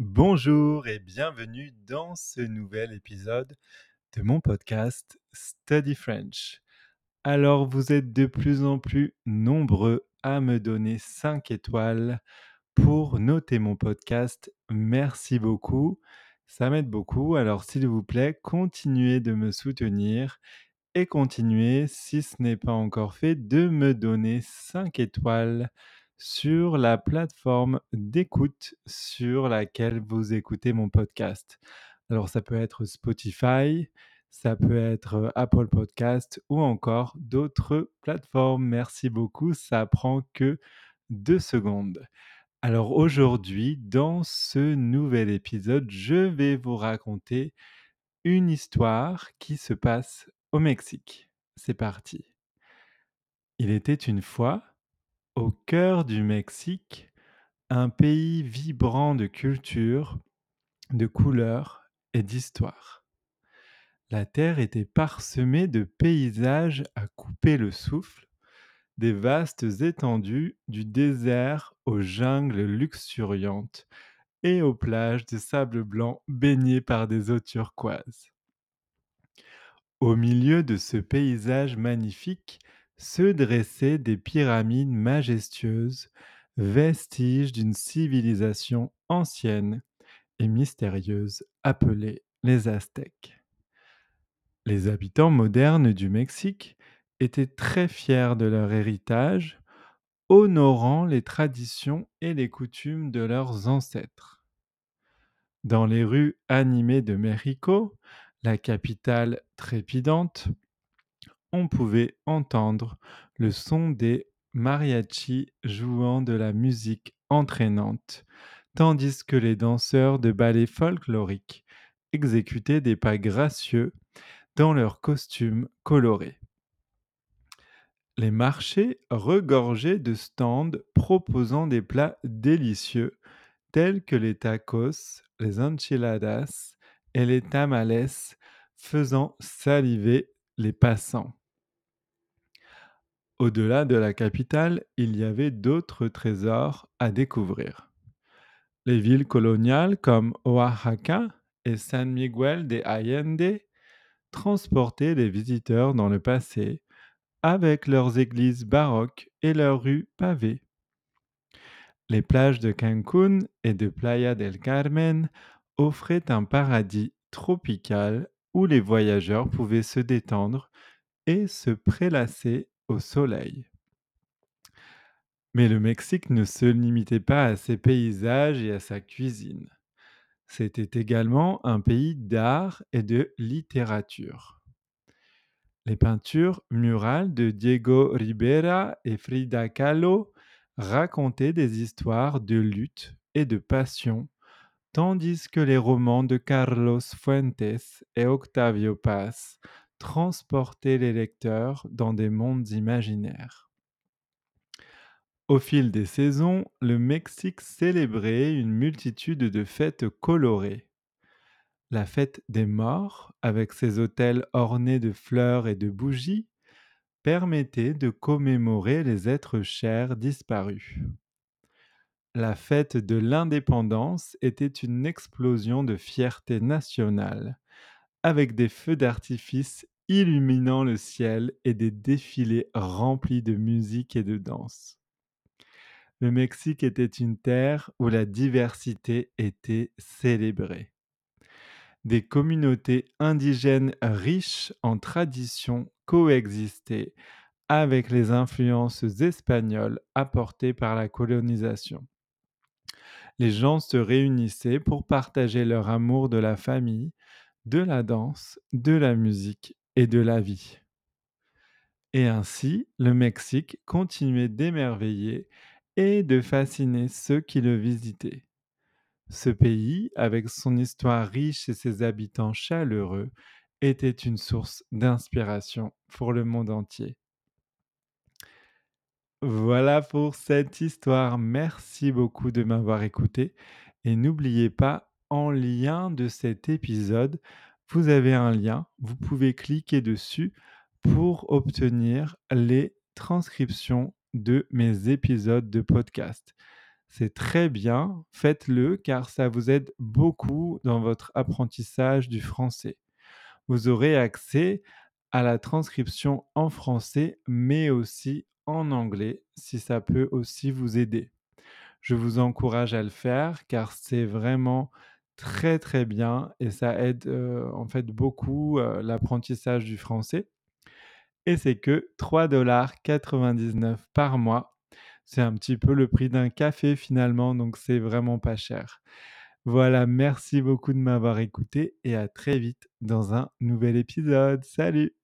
Bonjour et bienvenue dans ce nouvel épisode de mon podcast Study French. Alors vous êtes de plus en plus nombreux à me donner 5 étoiles pour noter mon podcast. Merci beaucoup. Ça m'aide beaucoup. Alors s'il vous plaît, continuez de me soutenir et continuez, si ce n'est pas encore fait, de me donner 5 étoiles sur la plateforme d'écoute sur laquelle vous écoutez mon podcast. Alors ça peut être Spotify, ça peut être Apple Podcast ou encore d'autres plateformes. Merci beaucoup, ça prend que deux secondes. Alors aujourd'hui, dans ce nouvel épisode, je vais vous raconter une histoire qui se passe au Mexique. C'est parti. Il était une fois, au cœur du Mexique, un pays vibrant de culture, de couleurs et d'histoire. La terre était parsemée de paysages à couper le souffle, des vastes étendues du désert aux jungles luxuriantes et aux plages de sable blanc baignées par des eaux turquoises. Au milieu de ce paysage magnifique se dressaient des pyramides majestueuses, vestiges d'une civilisation ancienne et mystérieuse appelée les Aztèques. Les habitants modernes du Mexique étaient très fiers de leur héritage, honorant les traditions et les coutumes de leurs ancêtres. Dans les rues animées de Mexico, la capitale trépidante, on pouvait entendre le son des mariachis jouant de la musique entraînante, tandis que les danseurs de ballets folkloriques exécutaient des pas gracieux dans leurs costumes colorés. Les marchés regorgeaient de stands proposant des plats délicieux tels que les tacos, les enchiladas et les tamales, faisant saliver les passants. Au-delà de la capitale, il y avait d'autres trésors à découvrir. Les villes coloniales comme Oaxaca et San Miguel de Allende transportaient les visiteurs dans le passé avec leurs églises baroques et leurs rues pavées. Les plages de Cancún et de Playa del Carmen offraient un paradis tropical où les voyageurs pouvaient se détendre et se prélasser au soleil. Mais le Mexique ne se limitait pas à ses paysages et à sa cuisine. C'était également un pays d'art et de littérature. Les peintures murales de Diego Rivera et Frida Kahlo racontaient des histoires de lutte et de passion, tandis que les romans de Carlos Fuentes et Octavio Paz transportaient les lecteurs dans des mondes imaginaires. Au fil des saisons, le Mexique célébrait une multitude de fêtes colorées. La fête des morts, avec ses hôtels ornés de fleurs et de bougies, permettait de commémorer les êtres chers disparus. La fête de l'indépendance était une explosion de fierté nationale, avec des feux d'artifice illuminant le ciel et des défilés remplis de musique et de danse. Le Mexique était une terre où la diversité était célébrée. Des communautés indigènes riches en traditions coexistaient avec les influences espagnoles apportées par la colonisation. Les gens se réunissaient pour partager leur amour de la famille, de la danse, de la musique et de la vie. Et ainsi, le Mexique continuait d'émerveiller et de fasciner ceux qui le visitaient. Ce pays, avec son histoire riche et ses habitants chaleureux, était une source d'inspiration pour le monde entier. Voilà pour cette histoire. Merci beaucoup de m'avoir écouté. Et n'oubliez pas, en lien de cet épisode, vous avez un lien. Vous pouvez cliquer dessus pour obtenir les transcriptions de mes épisodes de podcast. C'est très bien, faites-le car ça vous aide beaucoup dans votre apprentissage du français. Vous aurez accès à la transcription en français, mais aussi en anglais, si ça peut aussi vous aider. Je vous encourage à le faire car c'est vraiment très, très bien et ça aide, en fait beaucoup, l'apprentissage du français et c'est que 3,99 par mois. C'est un petit peu le prix d'un café finalement, donc c'est vraiment pas cher. Voilà, merci beaucoup de m'avoir écouté et à très vite dans un nouvel épisode. Salut!